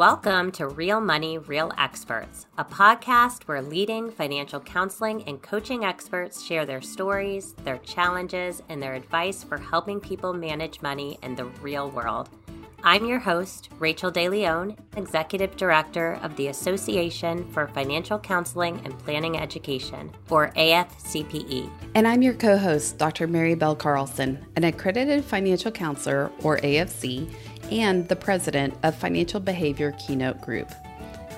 Welcome to Real Money, Real Experts, a podcast where leading financial counseling and coaching experts share their stories, their challenges, and their advice for helping people manage money in the real world. I'm your host, Rachel DeLeon, Executive Director of the Association for Financial Counseling and Planning Education, or AFCPE. And I'm your co host, Dr. Mary Bell Carlson, an accredited financial counselor, or AFC, and the president of Financial Behavior Keynote Group.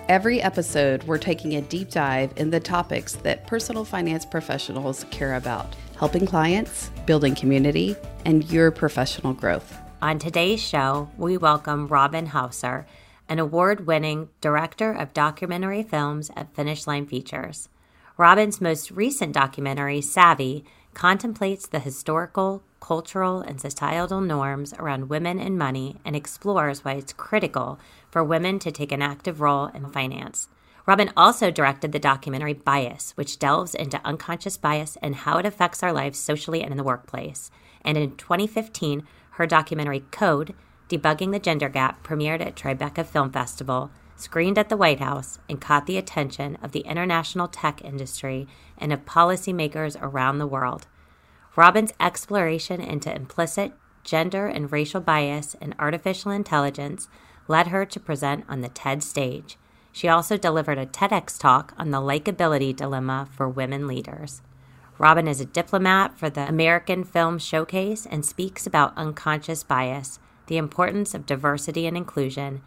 Every episode, we're taking a deep dive in the topics that personal finance professionals care about helping clients, building community, and your professional growth. On today's show, we welcome Robin Hauser, an award winning director of documentary films at Finish Line Features. Robin's most recent documentary, Savvy, contemplates the historical, cultural, and societal norms around women and money and explores why it's critical for women to take an active role in finance. Robin also directed the documentary Bias, which delves into unconscious bias and how it affects our lives socially and in the workplace. And in 2015, her documentary Code, Debugging the Gender Gap, premiered at Tribeca Film Festival, screened at the White House, and caught the attention of the international tech industry and of policymakers around the world. Robin's exploration into implicit gender and racial bias in artificial intelligence led her to present on the TED stage. She also delivered a TEDx talk on the likability dilemma for women leaders. Robin is a diplomat for the American Film Showcase and speaks about unconscious bias, the importance of diversity and inclusion,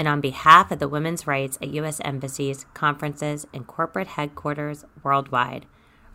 and on behalf of the women's rights at U.S. embassies, conferences, and corporate headquarters worldwide.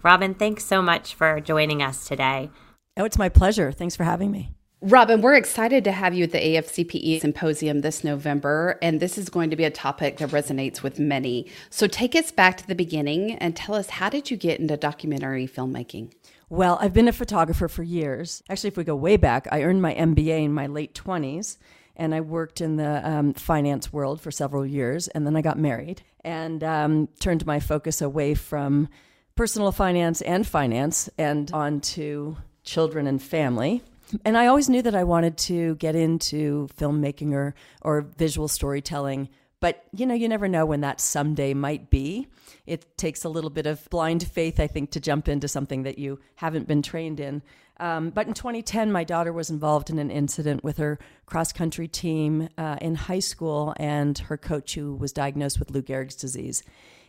Robin, thanks so much for joining us today. Oh, it's my pleasure. Thanks for having me. Robin, we're excited to have you at the AFCPE symposium this November, and this is going to be a topic that resonates with many. So take us back to the beginning and tell us how did you get into documentary filmmaking? Well, I've been a photographer for years. Actually, if we go way back, I earned my MBA in my late 20s, and I worked in the um, finance world for several years, and then I got married and um, turned my focus away from personal finance and finance and onto children and family and I always knew that I wanted to get into filmmaking or or visual storytelling, but you know, you never know when that someday might be. It takes a little bit of blind faith, I think, to jump into something that you haven't been trained in. Um, but in 2010, my daughter was involved in an incident with her cross country team uh, in high school, and her coach, who was diagnosed with Lou Gehrig's disease.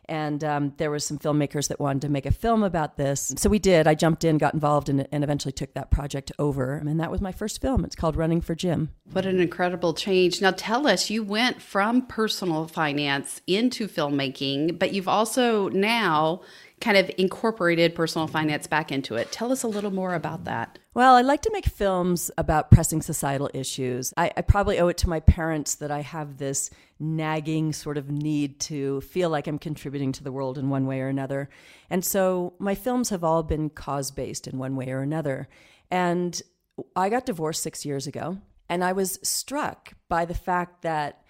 And um, there was some filmmakers that wanted to make a film about this. So we did. I jumped in got involved and, and eventually took that project over. And that was my first film. It's called running for jim. What an incredible change. Now tell us you went from personal finance into filmmaking but you've also now kind of incorporated personal finance back into it. Tell us a little more about that. Well, I like to make films about pressing societal issues. I, I, probably owe it to my parents that I have this nagging sort of need to feel like I'm contributing to the world in one way or another. And so my films have all been cause based in one way or another. And I got divorced six years ago, and I was struck by the fact that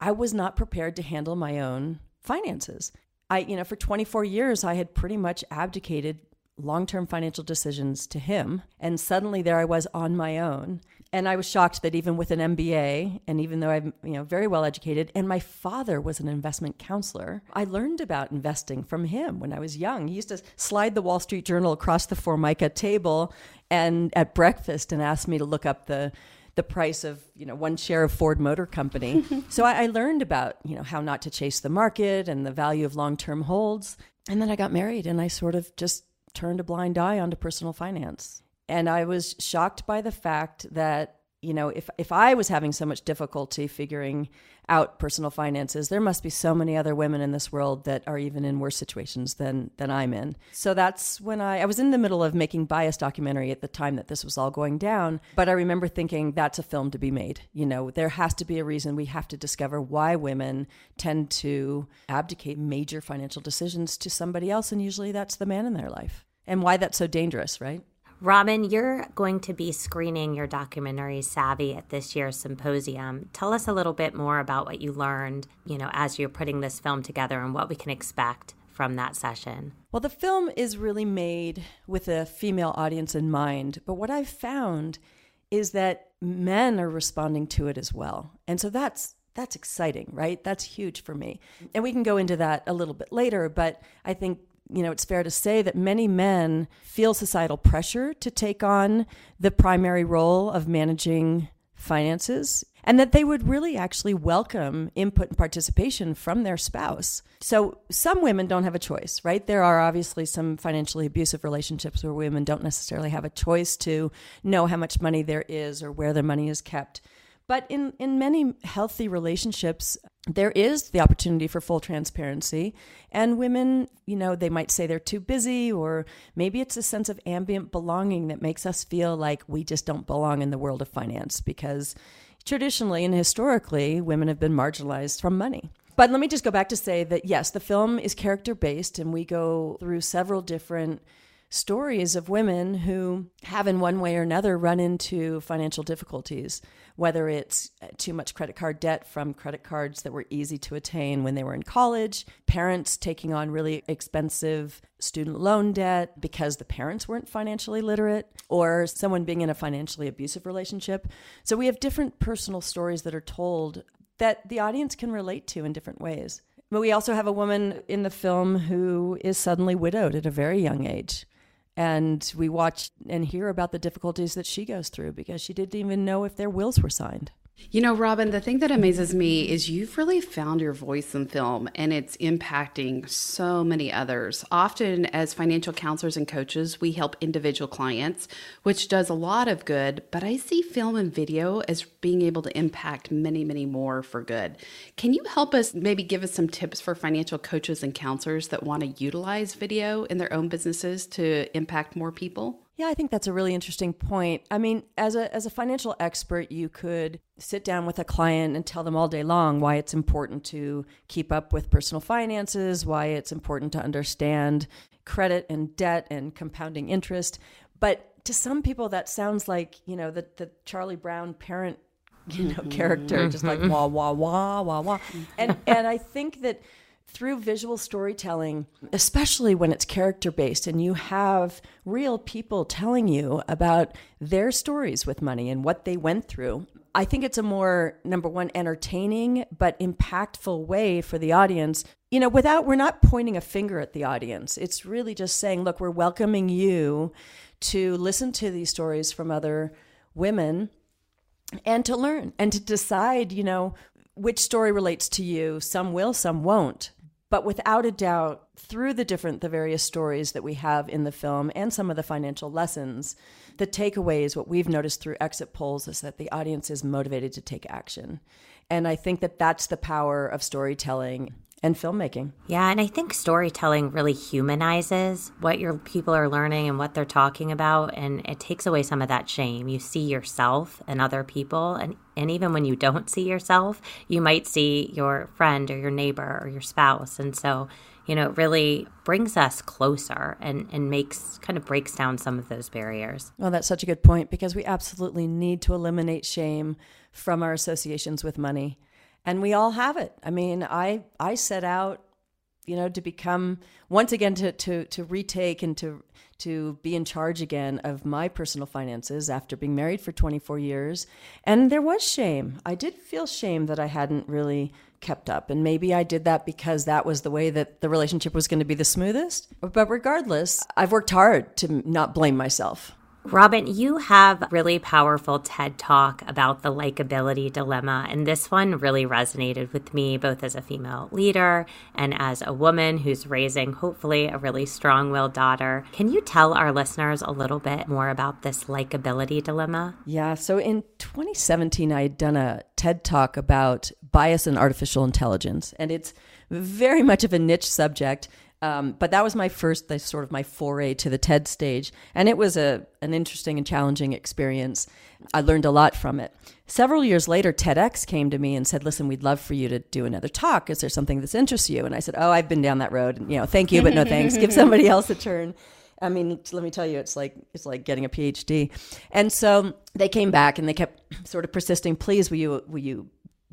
I was not prepared to handle my own finances. I, you know, for 24 years, I had pretty much abdicated long term financial decisions to him. And suddenly there I was on my own. And I was shocked that even with an MBA, and even though I'm you know very well educated, and my father was an investment counselor, I learned about investing from him when I was young. He used to slide the Wall Street Journal across the Formica table and at breakfast and ask me to look up the the price of you know one share of Ford Motor Company. so I, I, learned about you know how not to chase the market and the value of long term holds. And then I got married, and I sort of just turned a blind eye onto personal finance. And I was shocked by the fact that you know, if if I was having so much difficulty figuring out personal finances, there must be so many other women in this world that are even in worse situations than than I'm in. So that's when I I was in the middle of making bias documentary at the time that this was all going down, but I remember thinking that's a film to be made. You know, there has to be a reason we have to discover why women tend to abdicate major financial decisions to somebody else and usually that's the man in their life. And why that's so dangerous, right? Robin, you're going to be screening your documentary Savvy at this year's symposium. Tell us a little bit more about what you learned, you know, as you're putting this film together and what we can expect from that session. Well, the film is really made with a female audience in mind, but what I've found is that men are responding to it as well. And so that's that's exciting, right? That's huge for me. And we can go into that a little bit later, but I think you know, it's fair to say that many men feel societal pressure to take on the primary role of managing finances and that they would really actually welcome input and participation from their spouse. So some women don't have a choice, right? There are obviously some financially abusive relationships where women don't necessarily have a choice to know how much money there is or where their money is kept. But in, in many healthy relationships, there is the opportunity for full transparency. And women, you know, they might say they're too busy, or maybe it's a sense of ambient belonging that makes us feel like we just don't belong in the world of finance because traditionally and historically, women have been marginalized from money. But let me just go back to say that yes, the film is character based, and we go through several different stories of women who have, in one way or another, run into financial difficulties, whether it's uh, too much credit card debt from credit cards that were easy to attain when they were in college, parents taking on really expensive student loan debt because the parents weren't financially literate, or someone being in a financially abusive relationship. So we have different personal stories that are told that the audience can relate to in different ways. But we also have a woman in the film who is suddenly widowed at a very young age and we watch and hear about the difficulties that she goes through because she didn't even know if their wills were signed. You know, Robin, the thing that amazes me is you've really found your voice in film and it's impacting so many others. Often, as financial counselors and coaches, we help individual clients, which does a lot of good, but I see film and video as being able to impact many, many more for good. Can you help us maybe give us some tips for financial coaches and counselors that want to utilize video in their own businesses to impact more people? Yeah, I think that's a really interesting point. I mean, as a as a financial expert, you could sit down with a client and tell them all day long why it's important to keep up with personal finances, why it's important to understand credit and debt and compounding interest. But to some people that sounds like, you know, the the Charlie Brown parent, you know, mm-hmm. character just like mm-hmm. wah wah wah wah wah. And and I think that through visual storytelling, especially when it's character based and you have real people telling you about their stories with money and what they went through, I think it's a more, number one, entertaining but impactful way for the audience. You know, without, we're not pointing a finger at the audience. It's really just saying, look, we're welcoming you to listen to these stories from other women and to learn and to decide, you know, which story relates to you. Some will, some won't. But without a doubt, through the different, the various stories that we have in the film and some of the financial lessons, the takeaways, what we've noticed through exit polls is that the audience is motivated to take action. And I think that that's the power of storytelling and filmmaking. Yeah, and I think storytelling really humanizes what your people are learning and what they're talking about and it takes away some of that shame. You see yourself and other people and and even when you don't see yourself, you might see your friend or your neighbor or your spouse. And so, you know, it really brings us closer and, and makes kind of breaks down some of those barriers. Well, that's such a good point because we absolutely need to eliminate shame from our associations with money and we all have it. I mean, I I set out, you know, to become once again to to to retake and to to be in charge again of my personal finances after being married for 24 years. And there was shame. I did feel shame that I hadn't really kept up. And maybe I did that because that was the way that the relationship was going to be the smoothest. But regardless, I've worked hard to not blame myself. Robin, you have really powerful TED talk about the likability dilemma, and this one really resonated with me both as a female leader and as a woman who's raising hopefully a really strong-willed daughter. Can you tell our listeners a little bit more about this likability dilemma? Yeah, so in 2017 I had done a TED talk about bias and artificial intelligence, and it's very much of a niche subject. Um, but that was my first, the, sort of my foray to the TED stage, and it was a an interesting and challenging experience. I learned a lot from it. Several years later, TEDx came to me and said, "Listen, we'd love for you to do another talk. Is there something that interests you?" And I said, "Oh, I've been down that road. And, You know, thank you, but no thanks. Give somebody else a turn." I mean, let me tell you, it's like it's like getting a PhD. And so they came back and they kept sort of persisting. Please, will you will you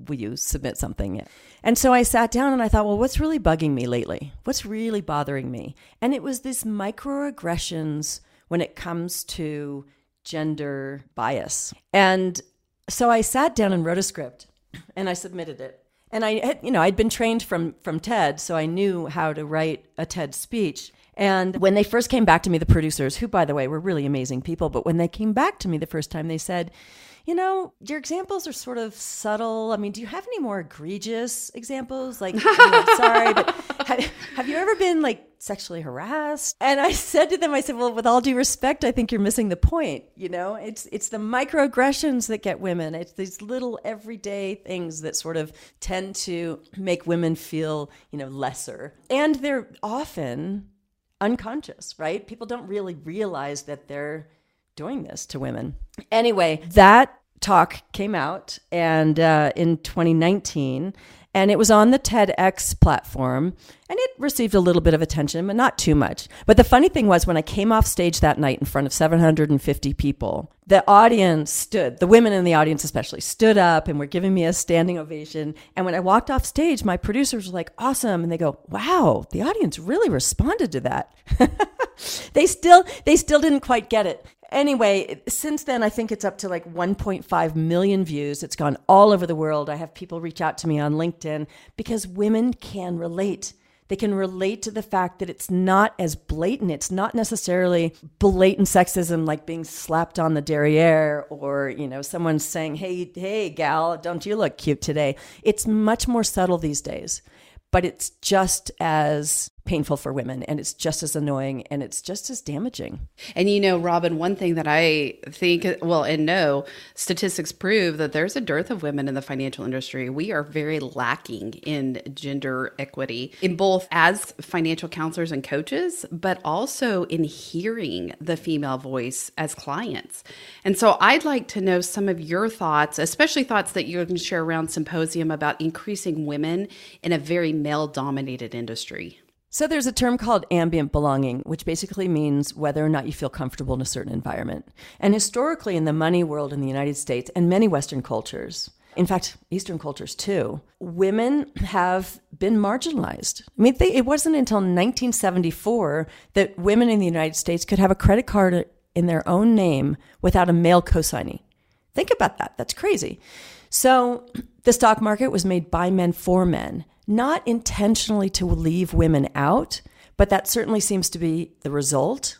will you submit something? And so I sat down and I thought, well, what's really bugging me lately? What's really bothering me? And it was these microaggressions when it comes to gender bias. And so I sat down and wrote a script. and I submitted it. And I had, you know, I'd been trained from from TED, so I knew how to write a TED speech. And when they first came back to me, the producers, who by the way were really amazing people, but when they came back to me the first time, they said, you know, your examples are sort of subtle. I mean, do you have any more egregious examples? Like, sorry, but have, have, you ever been like sexually harassed? And I said to them, I said, well, with all due respect, I think you're missing the point. You know, it's it's the microaggressions that get women. It's these little everyday things that sort of tend to make women feel, you know, lesser, and they're often unconscious, right? People don't really realize that they're doing this to women. Anyway, that talk came out and uh, in 2019 and it was on the TEDx platform and it received a little bit of attention but not too much. But the funny thing was when I came off stage that night in front of 750 people, the audience stood, the women in the audience especially stood up and were giving me a standing ovation and when I walked off stage my producers were like awesome and they go, "Wow, the audience really responded to that." they still they still didn't quite get it anyway, since then, I think it's up to like 1.5 million views. It's gone all over the world. I have people reach out to me on LinkedIn because women can relate. They can relate to the fact that it's not as blatant. It's not necessarily blatant sexism like being slapped on the derriere or, you know, someone saying, hey, hey, gal, don't you look cute today? It's much more subtle these days, but it's just as painful for women and it's just as annoying and it's just as damaging. And you know, Robin, one thing that I think, well, and no, statistics prove that there's a dearth of women in the financial industry. We are very lacking in gender equity in both as financial counselors and coaches, but also in hearing the female voice as clients. And so I'd like to know some of your thoughts, especially thoughts that you can share around symposium about increasing women in a very male dominated industry. So there's a term called ambient belonging, which basically means whether or not you feel comfortable in a certain environment. And historically, in the money world in the United States and many Western cultures, in fact, Eastern cultures too, women have been marginalized. I mean, they, it wasn't until 1974 that women in the United States could have a credit card in their own name without a male co-signing. Think about that. That's crazy. So the stock market was made by men for men not intentionally to leave women out, but that certainly seems to be the result.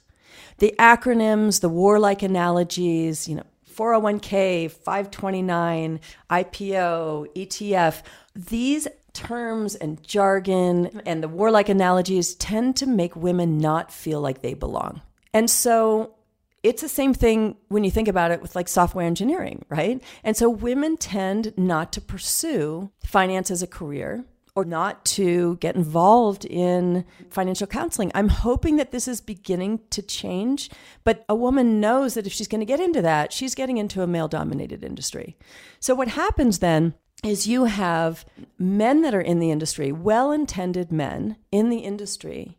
The acronyms, the warlike analogies, you know, 401k, 529, IPO, ETF, these terms and jargon and the warlike analogies tend to make women not feel like they belong. And so it's the same thing when you think about it with like software engineering, right? And so women tend not to pursue finance as a career or not to get involved in financial counseling. I'm hoping that this is beginning to change, but a woman knows that if she's going to get into that, she's getting into a male dominated industry. So what happens then is you have men that are in the industry, well intended men in the industry,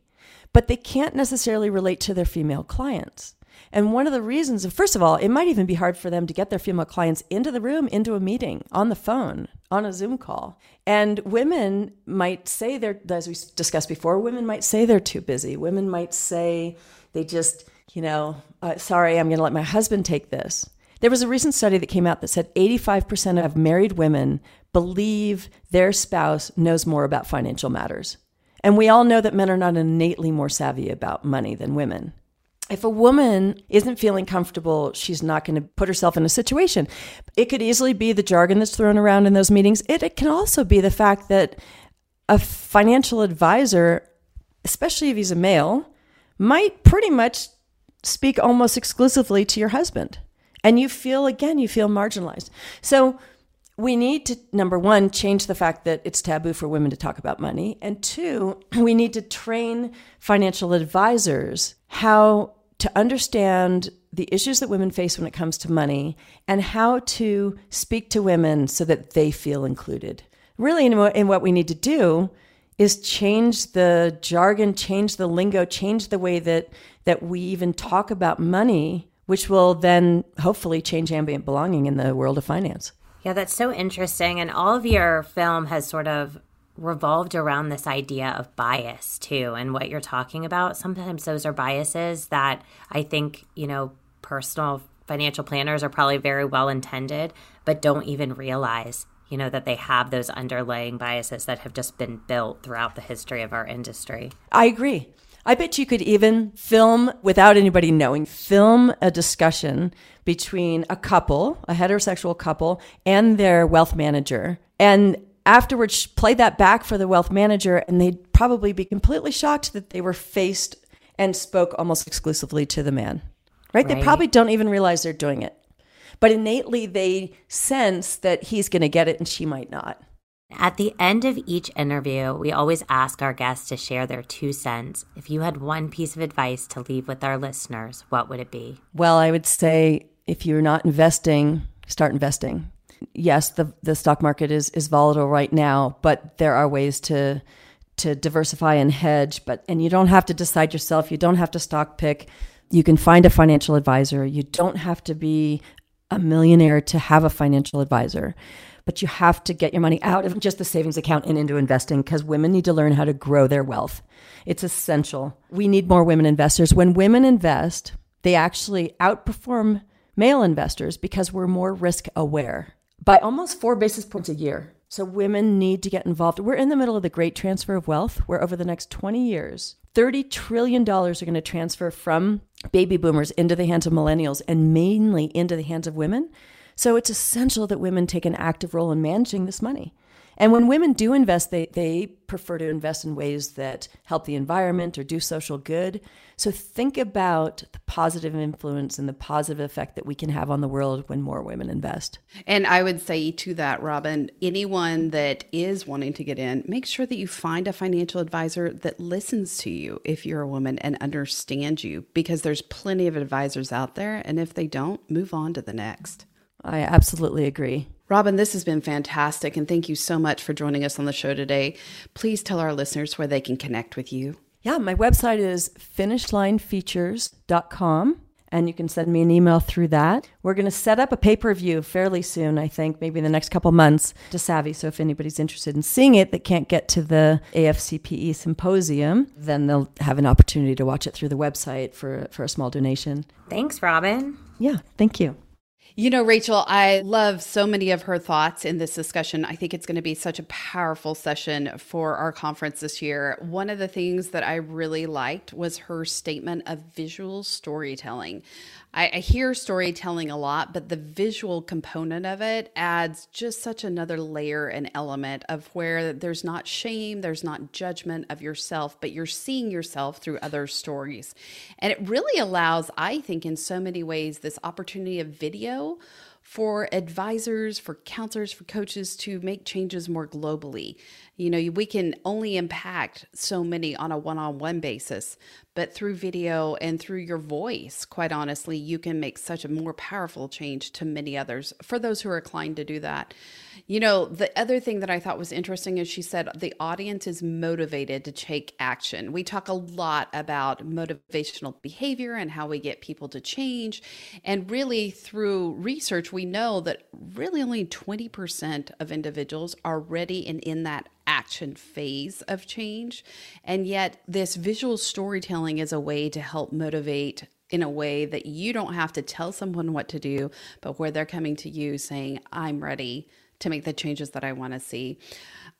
but they can't necessarily relate to their female clients. And one of the reasons, first of all, it might even be hard for them to get their female clients into the room, into a meeting, on the phone, on a Zoom call. And women might say they're, as we discussed before, women might say they're too busy. Women might say they just, you know, uh, sorry, I'm going to let my husband take this. There was a recent study that came out that said 85% of married women believe their spouse knows more about financial matters. And we all know that men are not innately more savvy about money than women if a woman isn't feeling comfortable, she's not going to put herself in a situation. It could easily be the jargon that's thrown around in those meetings. It, it, can also be the fact that a financial advisor, especially if he's a male, might pretty much speak almost exclusively to your husband. And you feel, again, you feel marginalized. So we need to, number one, change the fact that it's taboo for women to talk about money. And two, we need to train financial advisors how to understand the issues that women face when it comes to money and how to speak to women so that they feel included. Really, in in what we need to do is change the jargon, change the lingo, change the way that, that we even talk about money, which will then hopefully change ambient belonging in the world of finance. Yeah, that's so interesting. And all of your film has sort of revolved around this idea of bias too and what you're talking about sometimes those are biases that i think you know personal financial planners are probably very well intended but don't even realize you know, that they have those underlying biases that have just been built throughout the history of our industry. I agree. I bet you could even film without anybody knowing, film a discussion between a couple, a heterosexual couple, and their wealth manager. And afterwards, play that back for the wealth manager, and they'd probably be completely shocked that they were faced and spoke almost exclusively to the man. Right? right. They probably don't even realize they're doing it. But innately, they sense that he's going to get it and she might not. At the end of each interview, we always ask our guests to share their two cents. If you had one piece of advice to leave with our listeners, what would it be? Well, I would say if you're not investing, start investing. Yes, the the stock market is is volatile right now, but there are ways to to diversify and hedge, but and you don't have to decide yourself, you don't have to stock pick. You can find a financial advisor. You don't have to be a millionaire to have a financial advisor but you have to get your money out of just the savings account and into investing because women need to learn how to grow their wealth. It's essential. We need more women investors. When women invest, they actually outperform male investors because we're more risk aware by almost four basis points a year. So women need to get involved. We're in the middle of the great transfer of wealth, where over the next 20 years, $30 trillion are going to transfer from baby boomers into the hands of millennials and mainly into the hands of women. So it's essential that women take an active role in managing this money. And when women do invest, they, they prefer to invest in ways that help the environment or do social good. So think about the positive influence and the positive effect that we can have on the world when more women invest. And I would say to that, Robin, anyone that is wanting to get in, make sure that you find a financial advisor that listens to you if you're a woman and understands you, because there's plenty of advisors out there. And if they don't, move on to the next. I absolutely agree. Robin, this has been fantastic, and thank you so much for joining us on the show today. Please tell our listeners where they can connect with you. Yeah, my website is finishlinefeatures.com, and you can send me an email through that. We're going to set up a pay per view fairly soon, I think, maybe in the next couple months to Savvy. So if anybody's interested in seeing it that can't get to the AFCPE symposium, then they'll have an opportunity to watch it through the website for, for a small donation. Thanks, Robin. Yeah, thank you. You know, Rachel, I love so many of her thoughts in this discussion. I think it's going to be such a powerful session for our conference this year. One of the things that I really liked was her statement of visual storytelling. I, I, hear storytelling a lot, but the visual component of it adds just such another layer and element of where there's not shame, there's not judgment of yourself, but you're seeing yourself through other stories. And it really allows, I think, in so many ways, this opportunity of video for advisors, for counselors, for coaches to make changes more globally. You know, we can only impact so many on a one on one basis, but through video and through your voice, quite honestly, you can make such a more powerful change to many others for those who are inclined to do that. You know, the other thing that I thought was interesting is she said the audience is motivated to take action. We talk a lot about motivational behavior and how we get people to change. And really, through research, we know that really only 20% of individuals are ready and in that action phase of change. And yet, this visual storytelling is a way to help motivate in a way that you don't have to tell someone what to do, but where they're coming to you saying, I'm ready to make the changes that I want to see.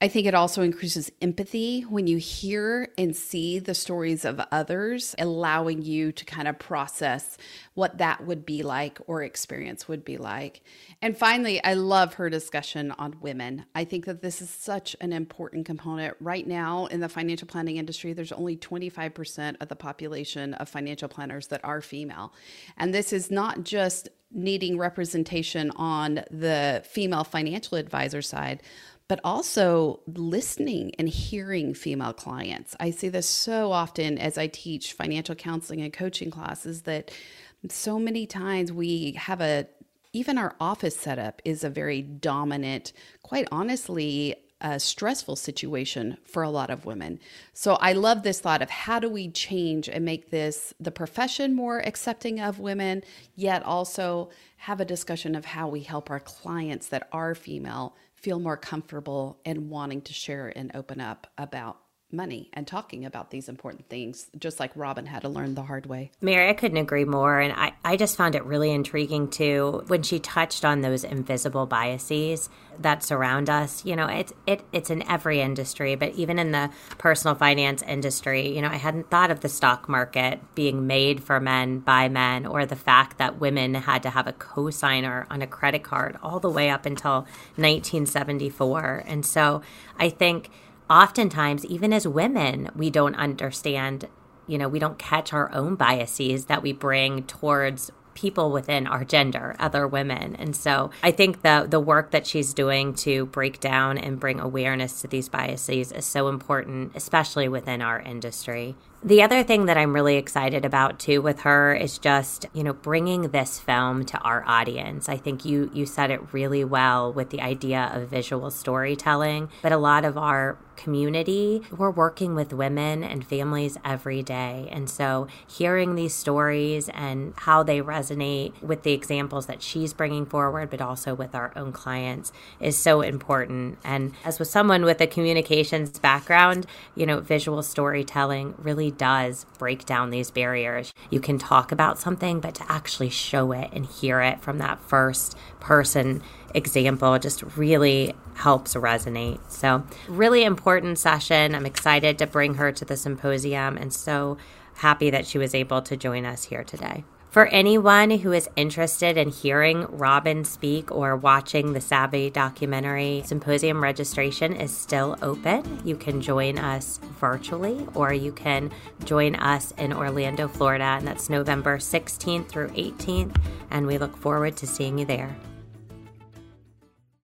I think it also increases empathy when you hear and see the stories of others, allowing you to kind of process what that would be like or experience would be like. And finally, I love her discussion on women. I think that this is such an important component. Right now, in the financial planning industry, there's only 25% of the population of financial planners that are female. And this is not just needing representation on the female financial advisor side, but also listening and hearing female clients. I see this so often as I teach financial counseling and coaching classes that so many times we have a even our office setup is a very dominant, quite honestly, a stressful situation for a lot of women. So I love this thought of how do we change and make this the profession more accepting of women, yet also have a discussion of how we help our clients that are female feel more comfortable and wanting to share and open up about money and talking about these important things, just like Robin had to learn the hard way. Mary, I couldn't agree more. And I, I just found it really intriguing too when she touched on those invisible biases that surround us. You know, it's it it's in every industry, but even in the personal finance industry, you know, I hadn't thought of the stock market being made for men by men or the fact that women had to have a cosigner on a credit card all the way up until 1974. And so I think oftentimes, even as women, we don't understand, you know, we don't catch our own biases that we bring towards people within our gender, other women. And so I think the the work that she's doing to break down and bring awareness to these biases is so important, especially within our industry. The other thing that I'm really excited about too with her is just, you know, bringing this film to our audience. I think you you said it really well with the idea of visual storytelling, but a lot of our community, we're working with women and families every day. And so hearing these stories and how they resonate with the examples that she's bringing forward, but also with our own clients is so important. And as with someone with a communications background, you know, visual storytelling does break down these barriers. You can talk about something, but to actually show it and hear it from that first person example just really helps resonate. So, really important session. I'm excited to bring her to the symposium and so happy that she was able to join us here today. For anyone who is interested in hearing Robin speak or watching the Savvy documentary, symposium registration is still open. You can join us virtually or you can join us in Orlando, Florida, and that's November 16th through 18th. And we look forward to seeing you there.